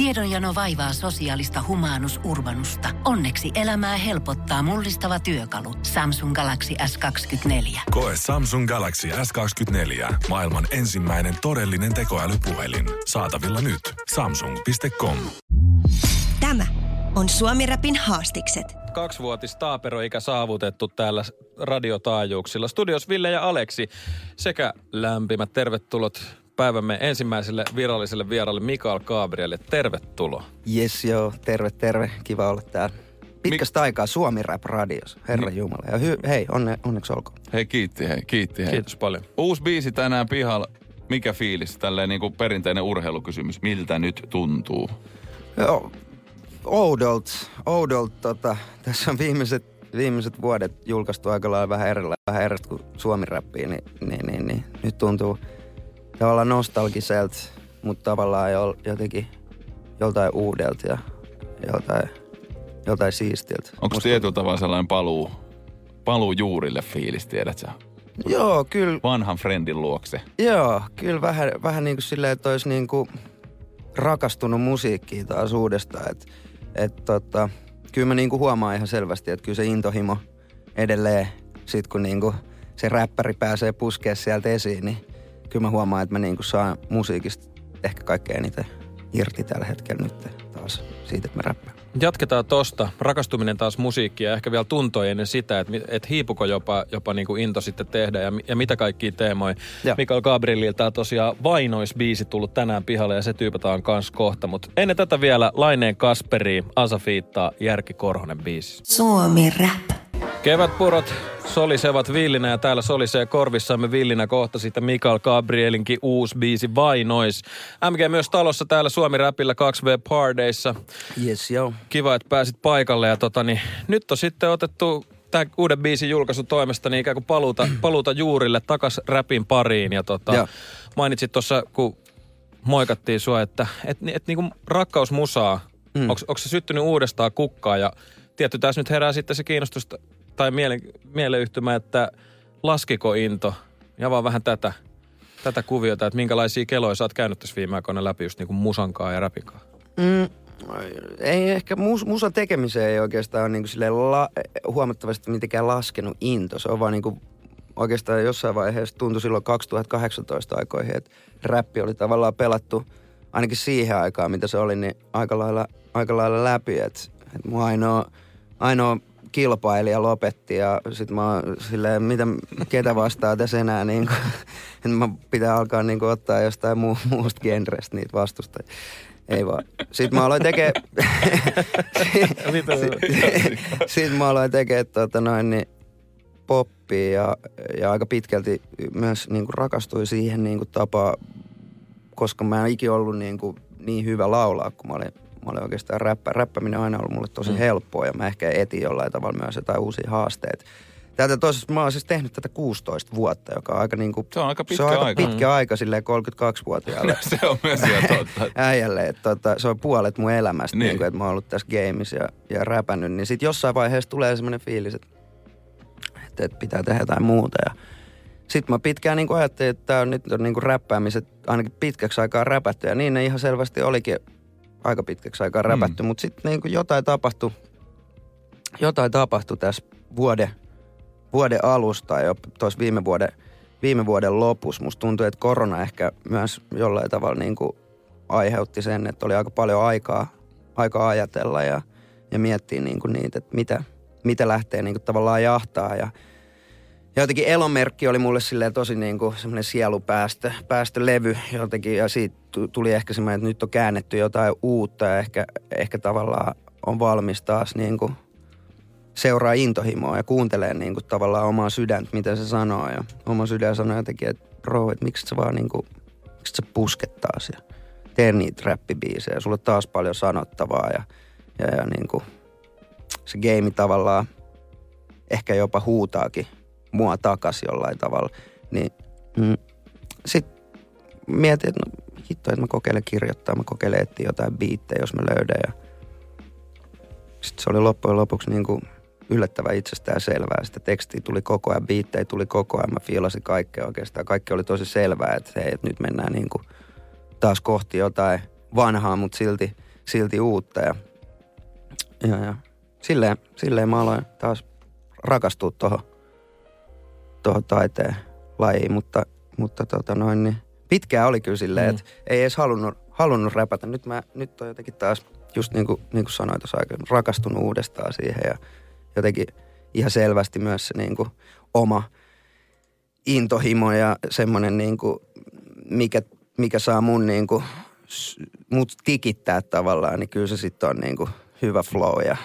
Tiedonjano vaivaa sosiaalista humanus urbanusta. Onneksi elämää helpottaa mullistava työkalu. Samsung Galaxy S24. Koe Samsung Galaxy S24. Maailman ensimmäinen todellinen tekoälypuhelin. Saatavilla nyt. Samsung.com. Tämä on Suomi Rapin haastikset. Kaksivuotis taaperoikä saavutettu täällä radiotaajuuksilla. Studios Ville ja Aleksi sekä lämpimät tervetulot päivämme ensimmäiselle viralliselle vieralle Mikael Gabrielille. Tervetuloa. Jes joo, terve terve. Kiva olla täällä. Pitkästä Mik... aikaa Suomi Rap Radios, herra Jumala. Ja hy- hei, onne, onneksi olkoon. Hei kiitti, hei, kiitti. Hei. Kiitos paljon. Uusi biisi tänään pihalla. Mikä fiilis? Tälleen niin kuin perinteinen urheilukysymys. Miltä nyt tuntuu? Joo, oudolt, oudolt tota, tässä on viimeiset, viimeiset vuodet julkaistu aika lailla vähän erilaista, vähän erilaista kuin suomi rappiin, niin, niin, niin, niin, nyt tuntuu tavallaan nostalgiselta, mutta tavallaan jo, jotenkin joltain uudelta ja joltain, joltain siistiltä. Onko Musta... tietyllä tavalla sellainen paluu, paluu juurille fiilis, tiedät sä? Joo, kyllä. Vanhan friendin luokse. Joo, kyllä vähän, vähän niin kuin silleen, että olisi niin kuin rakastunut musiikkiin taas uudestaan. Että et tota, kyllä mä niinku huomaan ihan selvästi, että kyllä se intohimo edelleen, sit kun niinku se räppäri pääsee puskea sieltä esiin, niin kyllä mä huomaan, että mä niinku saan musiikista ehkä kaikkein eniten irti tällä hetkellä nyt taas siitä, että mä räppään. Jatketaan tosta. Rakastuminen taas musiikkia ja ehkä vielä tuntoi ennen sitä, että, että hiipuko jopa, jopa niin kuin into sitten tehdä ja, ja mitä kaikkia teemoja. Ja. Mikael Gabrielilta on tosiaan vainoisbiisi tullut tänään pihalle ja se tyypätään kans kohta. Mutta ennen tätä vielä Laineen Kasperi, Asa Fiittaa, Järki Korhonen biisi. Suomi Rap. Kevätpurot solisevat villinä ja täällä solisee korvissamme villinä kohta sitten Mikael Gabrielinkin uusi biisi Vainois. MG myös talossa täällä Suomi Räpillä 2V Pardeissa. Yes, joo. Kiva, että pääsit paikalle ja tota, niin, nyt on sitten otettu tämän uuden biisin julkaisu toimesta niin ikään kuin paluuta, paluuta juurille takas räpin pariin. Ja tota, mainitsit tuossa, kun moikattiin sua, että et, et, et, niin kuin rakkaus musaa, mm. onko se syttynyt uudestaan kukkaa ja tietty tässä nyt herää sitten se kiinnostus tai miele, mieleyhtymä, että laskiko into ja vaan vähän tätä, tätä kuviota, että minkälaisia keloja sä oot käynyt tässä viime aikoina läpi just niin kuin musankaa ja räpikaa? Mm, ei ehkä, mus, musan tekemiseen ei oikeastaan ole niin kuin la, huomattavasti mitenkään laskenut into. Se on vaan niin kuin oikeastaan jossain vaiheessa tuntui silloin 2018 aikoihin, että räppi oli tavallaan pelattu ainakin siihen aikaan, mitä se oli, niin aika lailla, aika lailla läpi. Että, että mun ainoa, ainoa kilpailija lopetti ja sitten mä oon silleen, mitä, ketä vastaa tässä enää, niin kuin, että mä pitää alkaa niin kuin, ottaa jostain muu, muusta genrestä niitä vastustajia. Ei vaan. Sitten mä aloin tekee... Sitten mä aloin tekee tota noin, niin poppia ja, ja aika pitkälti myös niin kuin rakastuin siihen niin kuin tapaa, koska mä en ikinä ollut niin, kuin niin hyvä laulaa, kun mä olin mä olin oikeastaan räppä. Räppäminen on aina ollut mulle tosi mm. helppoa ja mä ehkä etin jollain tavalla myös jotain uusia haasteita. Tätä tosiaan, mä oon siis tehnyt tätä 16 vuotta, joka on aika niinku... Se on aika pitkä se on aika aika. pitkä mm. aika silleen 32-vuotiaalle. se on myös ihan totta. Äijälle, että tota, se on puolet mun elämästä, niin. Niinku, että mä oon ollut tässä gameissa ja, ja räpännyt. Niin sit jossain vaiheessa tulee semmoinen fiilis, että, että pitää tehdä jotain muuta. Ja sitten mä pitkään niin ajattelin, että tää on nyt on niin räppäämiset ainakin pitkäksi aikaa räpätty. Ja niin ne ihan selvästi olikin aika pitkäksi aikaa räpätty, mm. mutta sitten niin jotain tapahtui, jotain tapahtui tässä vuoden, vuoden alusta ja tuossa viime vuoden, viime vuoden lopussa. Musta tuntui, että korona ehkä myös jollain tavalla niin kuin aiheutti sen, että oli aika paljon aikaa, aikaa ajatella ja, ja miettiä niin kuin niitä, että mitä, mitä lähtee niin kuin tavallaan jahtaa ja – ja jotenkin elomerkki oli mulle silleen tosi niin kuin semmoinen sielupäästö, päästölevy jotenkin. Ja siitä tuli ehkä semmoinen, että nyt on käännetty jotain uutta ja ehkä, ehkä tavallaan on valmis taas niin kuin seuraa intohimoa ja kuuntelee niin kuin tavallaan omaa sydäntä, mitä se sanoo. Ja oma sydän sanoo jotenkin, että bro, että miksi sä vaan niin kuin, miksi sä pusket taas ja tee niitä räppibiisejä. Sulla on taas paljon sanottavaa ja, ja, ja niin kuin se game tavallaan ehkä jopa huutaakin – mua takas jollain tavalla. Niin mm, sitten mietin, että no, hitto, että mä kokeilen kirjoittaa, mä kokeilen etsiä jotain biittejä, jos mä löydän. Ja sitten se oli loppujen lopuksi niin kuin yllättävän itsestään selvää. Sitä tekstiä tuli koko ajan, biittejä tuli koko ajan. Mä fiilasin kaikkea oikeastaan. Kaikki oli tosi selvää, että hei, että nyt mennään niin kuin taas kohti jotain vanhaa, mutta silti, silti uutta ja, ja, ja silleen, silleen mä aloin taas rakastua tuohon toho taiteen lajiin, mutta, mutta tota noin, niin pitkään oli kyllä silleen, mm. että ei edes halunnut, halunnut räpätä. Nyt, mä, nyt on jotenkin taas, just niin kuin, niin kuin sanoin tuossa aikaisemmin, rakastunut uudestaan siihen ja jotenkin ihan selvästi myös se niin kuin oma intohimo ja semmoinen niin kuin, mikä, mikä saa mun niin kuin, mut tikittää tavallaan, niin kyllä se sitten on niin kuin hyvä flow ja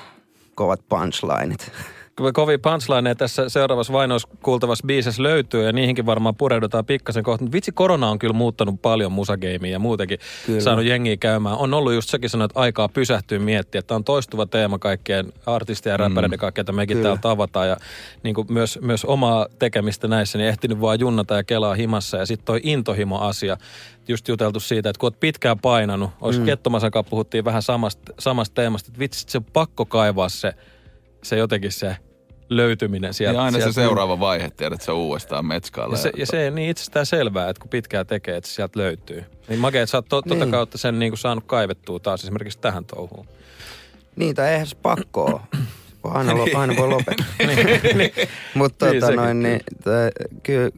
kovat punchlineit kovin punchline tässä seuraavassa vainoissa kuultavassa biisessä löytyy ja niihinkin varmaan pureudutaan pikkasen kohta. Vitsi, korona on kyllä muuttanut paljon musageimiä ja muutenkin kyllä. saanut jengiä käymään. On ollut just sekin sanoa, että aikaa pysähtyä miettiä, että on toistuva teema kaikkien artistien ja räppäreiden mm. kaikkea, että mekin kyllä. täällä tavataan. Ja niin kuin myös, myös omaa tekemistä näissä, niin ehtinyt vaan junnata ja kelaa himassa. Ja sitten toi intohimo-asia, just juteltu siitä, että kun oot pitkään painanut, olisi mm. Kettomasan kanssa puhuttiin vähän samasta, samasta teemasta, että vitsi, se on pakko kaivaa se se jotenkin se löytyminen sieltä. Ja aina sieltä, se seuraava vaihe, tiedät, että se uudestaan metskaalla. Ja se, ja se niin itsestään selvää, että kun pitkään tekee, että se sieltä löytyy. Niin Make, että sä oot to, tota niin. tota kautta sen niin kuin saanut kaivettua taas esimerkiksi tähän touhuun. Niin, tai eihän se pakko ole. Aina, niin. aina voi lopettaa. niin. niin. Mutta tota niin, noin, niin, kyllä,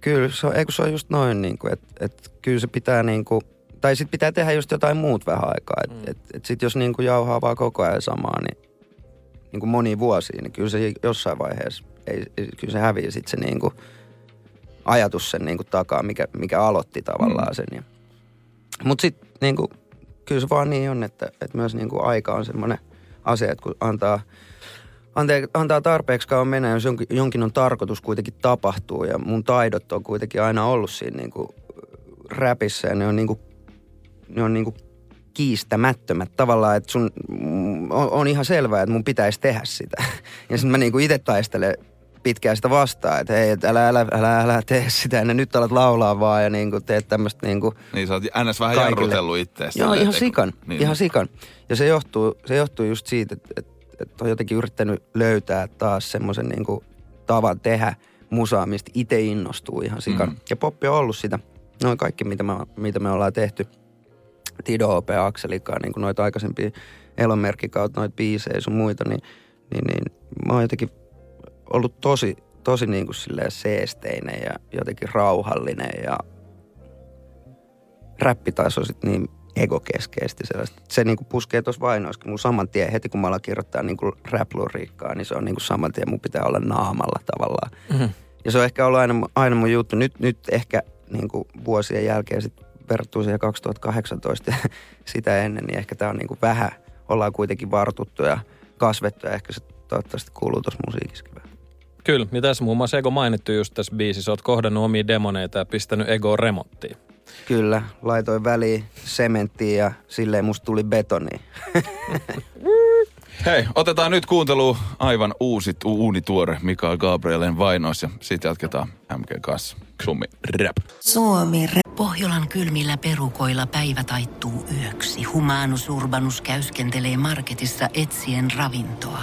kyllä se on, eikö se on just noin, niin kuin, että, että kyllä se pitää niin kuin, tai sitten pitää tehdä just jotain muut vähän aikaa. Että mm. et, et sitten jos niin kuin jauhaa vaan koko ajan samaa, niin niin kuin moniin vuosiin, niin kyllä se jossain vaiheessa, ei, kyllä se hävii sitten se niin kuin ajatus sen niin kuin takaa, mikä, mikä aloitti tavallaan mm. sen. Ja. Mutta sitten niin kuin, kyllä se vaan niin on, että, että myös niin kuin aika on semmoinen asia, että kun antaa, antaa, antaa tarpeeksi kauan mennä, jos jonkin, jonkin on tarkoitus kuitenkin tapahtuu ja mun taidot on kuitenkin aina ollut siinä niin kuin räpissä ja ne on niin kuin, ne on niin kuin kiistämättömät tavallaan, että sun on, on ihan selvää, että mun pitäisi tehdä sitä. Ja sitten mä niinku itse taistelen pitkään sitä vastaan, että hei, älä, älä, älä, älä tee sitä, ja nyt alat laulaa vaan ja niinku teet tämmöistä niinku Niin sä oot ns. vähän kaikille. jarrutellut itseäsi. Joo, ihan sikan, niin. ihan sikan. Ja se johtuu, se johtuu just siitä, että, että, että on jotenkin yrittänyt löytää taas semmoisen niinku tavan tehdä musaa, mistä itse innostuu ihan sikan. Mm. Ja poppi on ollut sitä. Noin kaikki, mitä me, mitä me ollaan tehty – Tido OP Akselikaan, niin kuin noita aikaisempia Elonmerkki kautta noita biisejä sun muita, niin, niin, niin mä oon jotenkin ollut tosi, tosi niin kuin silleen seesteinen ja jotenkin rauhallinen ja räppi taas on sitten niin egokeskeisesti sellaista. Se niin kuin puskee tuossa vainoissakin mun saman tien, heti kun mä alan kirjoittaa niin kuin rap niin se on niin kuin saman tien mun pitää olla naamalla tavallaan. Mm-hmm. Ja se on ehkä ollut aina, aina mun juttu. Nyt, nyt ehkä niin kuin vuosien jälkeen sit verrattuna siihen 2018 ja sitä ennen, niin ehkä tämä on niin kuin vähän, ollaan kuitenkin vartuttu ja kasvettu ja ehkä se toivottavasti kuuluu tuossa musiikissakin vähän. Kyllä, ja tässä muun muassa Ego mainittu just tässä biisissä. Olet kohdannut omia demoneita ja pistänyt Ego remonttiin. Kyllä, laitoin väliin sementtiä ja silleen musta tuli betoni. Hei, otetaan nyt kuuntelu aivan uusi, uunituore Mikael Gabrielen vainois ja sitten jatketaan MG kanssa. Suomi rap. Suomi rap. Pohjolan kylmillä perukoilla päivä taittuu yöksi. Humanus Urbanus käyskentelee marketissa etsien ravintoa.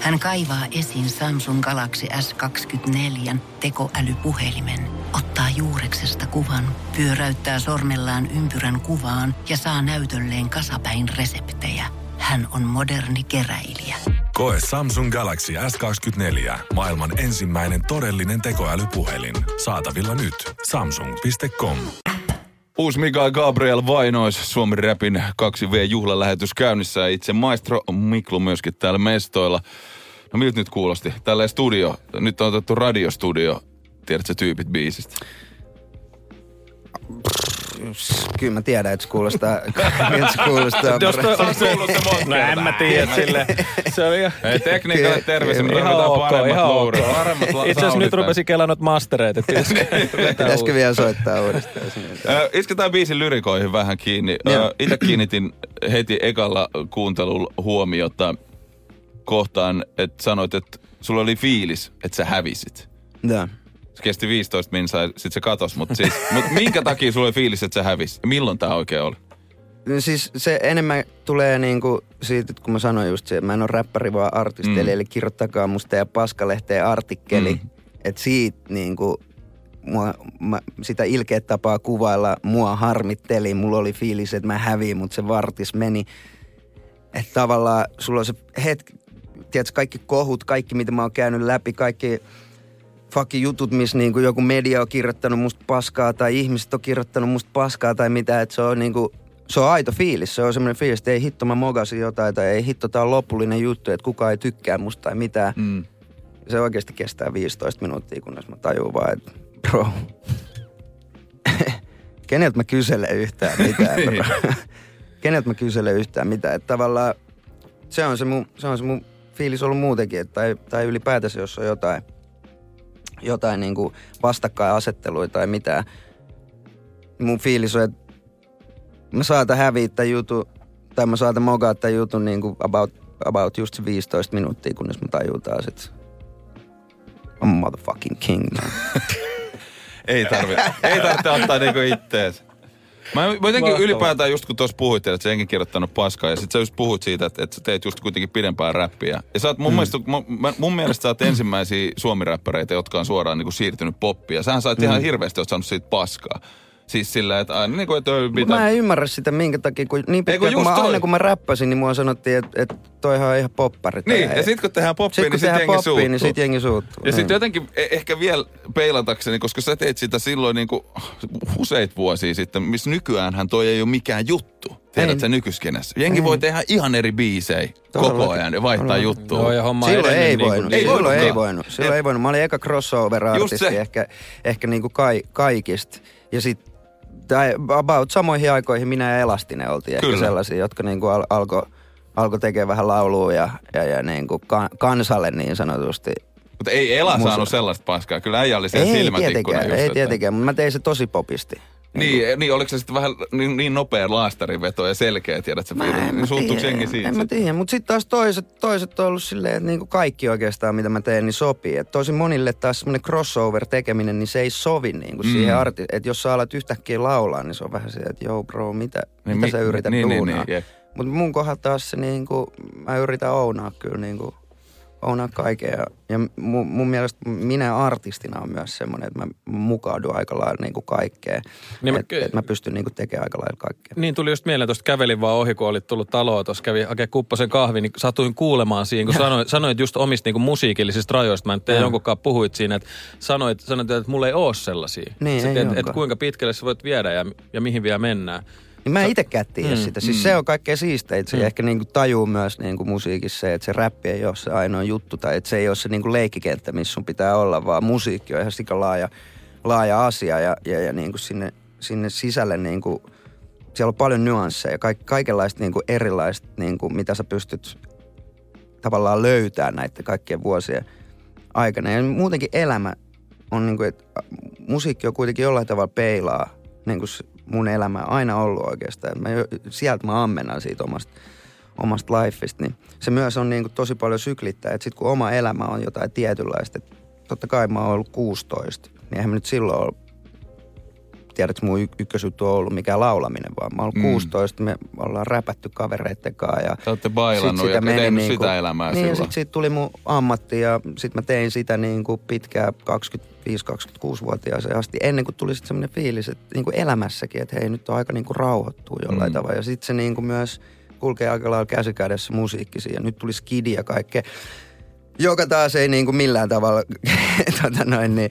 Hän kaivaa esiin Samsung Galaxy S24 tekoälypuhelimen, ottaa juureksesta kuvan, pyöräyttää sormellaan ympyrän kuvaan ja saa näytölleen kasapäin reseptejä – hän on moderni keräilijä. Koe Samsung Galaxy S24. Maailman ensimmäinen todellinen tekoälypuhelin. Saatavilla nyt. Samsung.com. Uusi Mikael Gabriel Vainois, Suomen Rapin 2V-juhlalähetys käynnissä ja itse maestro Miklu myöskin täällä mestoilla. No miltä nyt kuulosti? Tällä studio, nyt on otettu radiostudio, tiedätkö tyypit biisistä? Kyllä mä tiedän, että se kuulostaa, miltä se kuulostaa. Jos toi on se, no en mä tiedä sille. Se on ihan... Ei tekniikalle terveisiä, me ihan ok, ihan ok. Itse asiassa nyt rupesi kelaa noita mastereita. Pitäisikö vielä soittaa uudestaan? Isketään biisin lyrikoihin vähän kiinni. Itse kiinnitin heti ekalla kuuntelulla huomiota kohtaan, että sanoit, että sulla oli fiilis, että sä hävisit. Joo. Se kesti 15 minsaa, sit se katos. Mutta siis, mut minkä takia sulla oli fiilis, että se hävisi? Milloin tämä oikein oli? No siis se enemmän tulee niinku siitä, että kun mä sanoin just se, että mä en ole räppäri vaan artisti, mm. eli kirjoittakaa musta ja paskalehteen artikkeli. Mm. Että siitä niinku, mua, mä, sitä ilkeät tapaa kuvailla mua harmitteli. Mulla oli fiilis, että mä häviin, mutta se vartis meni. että tavallaan sulla on se hetki, tiedätkö, kaikki kohut, kaikki mitä mä oon käynyt läpi, kaikki fucking jutut, missä niinku joku media on kirjoittanut musta paskaa tai ihmiset on kirjoittanut musta paskaa tai mitä, että se on niinku, se on aito fiilis. Se on semmoinen fiilis, että ei hitto mä mogasin jotain tai ei hitto tää on lopullinen juttu, että kukaan ei tykkää musta tai mitään. Mm. Se oikeasti kestää 15 minuuttia, kunnes mä tajun vaan, että bro, keneltä mä kyselen yhtään mitään, bro. keneltä mä kyselen yhtään mitään. Että tavallaan se on se mun, se on se mun fiilis ollut muutenkin, että, tai, tai ylipäätänsä, jos on jotain, jotain niin kuin vastakkainasetteluja tai mitään. Mun fiilis on, että mä saatan häviä tämän jutun, tai mä saatan mogaa tämän jutun niin kuin about, about just se 15 minuuttia, kunnes mä tajun taas, että I'm motherfucking king. Ei tarvi, ei tarvitse ottaa niinku ittees. Mä mä jotenkin ylipäätään just kun tuossa puhuit, että sä enkin kirjoittanut paskaa ja sit sä just puhuit siitä, että, että sä teet just kuitenkin pidempää räppiä. Ja sä oot mun, mm. mielestä, mun, mä- mun mielestä sä oot ensimmäisiä suomiräppäreitä, jotka on suoraan niinku siirtynyt poppia. Sähän sait mm. ihan hirveästi, oot saanut siitä paskaa. Siis sillä, että aina niinku, että Mut mitä... mä en ymmärrä sitä minkä takia, kun niin kun pitkään kun mä, toi. aina kun mä räppäsin, niin mua sanottiin, että, että toihan on ihan poppari. Niin, tää. ja sit kun tehdään poppia, Sit niin kun sit tehdään jengi poppia, suuttuu. niin sit jengi suuttuu. Ja niin. sitten jotenkin e- ehkä vielä peilatakseni, koska sä teit sitä silloin niinku useita vuosia sitten, missä nykyäänhän toi ei ole mikään juttu. Tiedät sä nykyskenessä. Jengi Ei. voi tehdä ihan eri biisejä koko ajan ja vaihtaa Todellakin. juttua. Joo, ja homma Silloin ei niin kuin voinut. Ei Silloin voinutkaan. ei voinut. Silloin ei voinut. Mä olin eka crossover-artisti ehkä, ehkä niinku kai, kaikista. Ja sit tai about samoihin aikoihin minä ja Elastinen oltiin Kyllä. ehkä sellaisia, jotka niinku al- alkoi alko tekemään vähän laulua ja, ja, ja niinku ka- kansalle niin sanotusti. Mutta ei Ela saanut sellaista paskaa. Kyllä äijä oli siellä Ei silmätikkuna tietenkään, just, ei että- tietenkään, mutta mä tein se tosi popisti. Niin, niin, oliko se sitten vähän niin, niin nopea laastariveto ja selkeä, tiedät sä, fiilis? niin suuttuuko tiedä, jengi siitä? En mä tiedä, mutta sitten taas toiset, toiset on ollut silleen, että niinku kaikki oikeastaan mitä mä teen, niin sopii. Et tosi monille taas semmoinen crossover tekeminen, niin se ei sovi niinku Mm. siihen arti. Että jos sä alat yhtäkkiä laulaa, niin se on vähän se, että joo bro, mitä, Niin mitä mi- sä yrität niin, niin, duunaa. niin, jep. Mutta mun kohdalla taas se niinku, mä yritän ounaa kyllä niinku, ounaa kaiken. Ja, ja mun, mun mielestä minä artistina on myös semmoinen, että mä mukaudun aika lailla niinku kaikkeen. Niin mä- että et mä pystyn niinku tekemään aika lailla kaikkea. Niin tuli just mieleen, tuosta kävelin vaan ohi, kun olit tullut taloa, tuossa kävi hakea kupposen kahvi, niin satuin kuulemaan siinä, kun sanoit, sanoit just omista niinku musiikillisista rajoista. Mä en tiedä, jonkunkaan puhuit siinä, että sanoit, sanoit että mulla ei ole sellaisia. Niin, Sitten, ei että, että olekaan. kuinka pitkälle sä voit viedä ja, ja mihin vielä mennään. Niin mä en itsekään tiedä Mm, sitä. Siis mm. se on kaikkein siisteitä. Se mm. ehkä niinku tajuu myös niinku musiikissa se, että se räppi ei ole se ainoa juttu. Tai että se ei ole se niinku leikkikenttä, missä sun pitää olla, vaan musiikki on ihan sika laaja, laaja asia. Ja, ja, ja niinku sinne, sinne sisälle niinku, siellä on paljon nyansseja. Kaik, kaikenlaista niinku erilaista, niinku, mitä sä pystyt tavallaan löytämään näiden kaikkien vuosien aikana. Ja muutenkin elämä on niinku, että musiikki on kuitenkin jollain tavalla peilaa niinku mun elämä aina ollut oikeastaan. Mä sieltä mä ammennan siitä omasta, omasta lifeista, niin se myös on niinku tosi paljon syklittää, että sit kun oma elämä on jotain tietynlaista, että totta kai mä oon ollut 16, niin eihän mä nyt silloin ole, tiedätkö mun ykkösjuttu on ollut mikään laulaminen, vaan mä oon Mm. 16, me ollaan räpätty kavereitten kanssa ja Te olette bailannut Sit ja meni tehnyt niinku- sitä elämää niin, ja silloin. sitten siitä tuli mun ammatti ja sitten mä tein sitä niin kuin pitkään 25-26-vuotiaaseen asti, ennen kuin tuli sitten semmoinen fiilis, että niin kuin elämässäkin, että hei nyt on aika niin kuin rauhoittua jollain Mm. tavalla. Ja sitten se niin kuin myös kulkee aika lailla käsikädessä musiikki ja nyt tuli skidi ja kaikkea. Joka taas ei niin kuin millään tavalla tota noin, niin,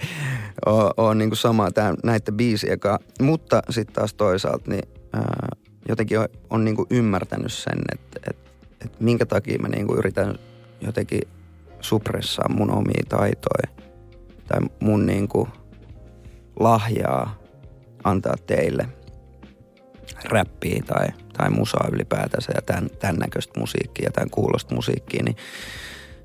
ole, ole niin kuin sama tämän, näiden biisien kanssa. Mutta sitten taas toisaalta niin, ää, jotenkin on, on niin kuin ymmärtänyt sen, että, että, että minkä takia mä niin kuin yritän jotenkin suppressaa mun omia taitoja tai mun niin kuin lahjaa antaa teille räppiä tai, tai musaa ylipäätänsä ja tämän, tämän näköistä musiikkia ja tämän kuulosta musiikkia, niin,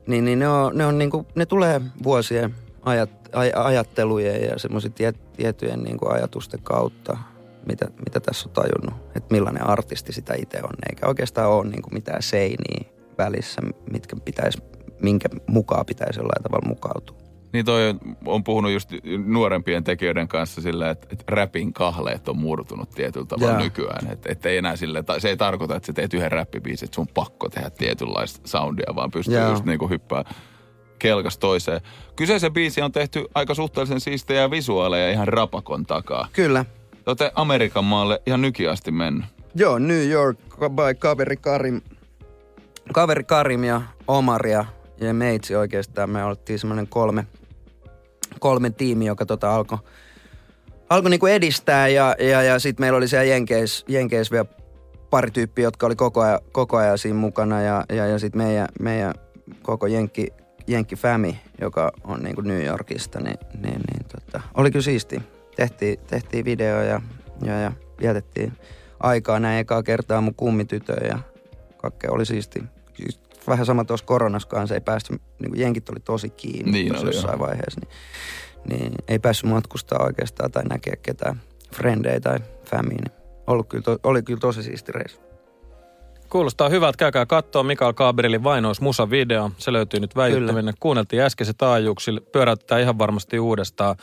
niin, niin ne, on, ne, on niin kuin, ne tulee vuosien ajat, aj, ajattelujen ja semmoisen tiet, tiettyjen niin kuin ajatusten kautta, mitä, mitä tässä on tajunnut, että millainen artisti sitä itse on, eikä oikeastaan ole niin kuin mitään seiniä välissä, mitkä pitäisi, minkä mukaan pitäisi jollain tavalla mukautua. Niin toi on, on puhunut just nuorempien tekijöiden kanssa sillä, että, että räpin kahleet on murtunut tietyllä tavalla Joo. nykyään. Että et ei enää sille, se ei tarkoita, että sä teet yhden räppibiisin, että sun pakko tehdä tietynlaista soundia, vaan pystyy Joo. just niinku hyppää kelkas toiseen. Kyseisen biisi on tehty aika suhteellisen siistejä visuaaleja ihan rapakon takaa. Kyllä. Te olette Amerikan maalle ihan nykiasti mennyt. Joo, New York by kaveri Karim kaveri Karim ja Omar ja, ja Meitsi oikeastaan. Me oltiin semmoinen kolme, kolme tiimi, joka tota alkoi alko niinku edistää ja, ja, ja sitten meillä oli siellä Jenkeis, Jenkeis vielä pari tyyppiä, jotka oli koko ajan, koko ajan siinä mukana ja, ja, ja sitten meidän, meidän koko Jenkki, Jenkki Fami, joka on niinku New Yorkista, niin, niin, niin tota, oli kyllä siisti. Tehtiin, tehtiin video ja, ja, ja vietettiin aikaa näin ekaa kertaa mun kummitytön ja kaikkea oli siisti. Siis vähän sama tuossa koronaskaan, se ei päästy, niin kuin jenkit oli tosi kiinni Niin oli, jossain vaiheessa, niin, niin, ei päässyt matkustaa oikeastaan tai näkeä ketään frendejä tai famiä. Niin ollut kyllä to, oli kyllä tosi siisti reissu. Kuulostaa hyvältä. Käykää katsoa Mikael Gabrielin vainous musa video. Se löytyy nyt väittäminen. Kuunneltiin äskeiset taajuuksille. Pyöräytetään ihan varmasti uudestaan.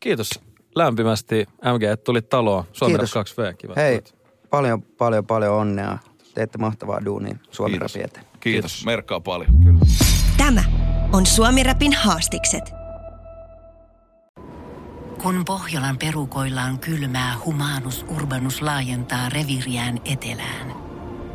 Kiitos lämpimästi MG, että tulit taloon. Suomi Kiitos. 2V. Kiva. Hei, tulit. paljon, paljon, paljon onnea. Teette mahtavaa duunia Suomen Kiitos. Kiitos. Kiitos. Merkkaa paljon. Kyllä. Tämä on Suomi Rapin haastikset. Kun Pohjolan perukoillaan kylmää, humanus urbanus laajentaa reviriään etelään.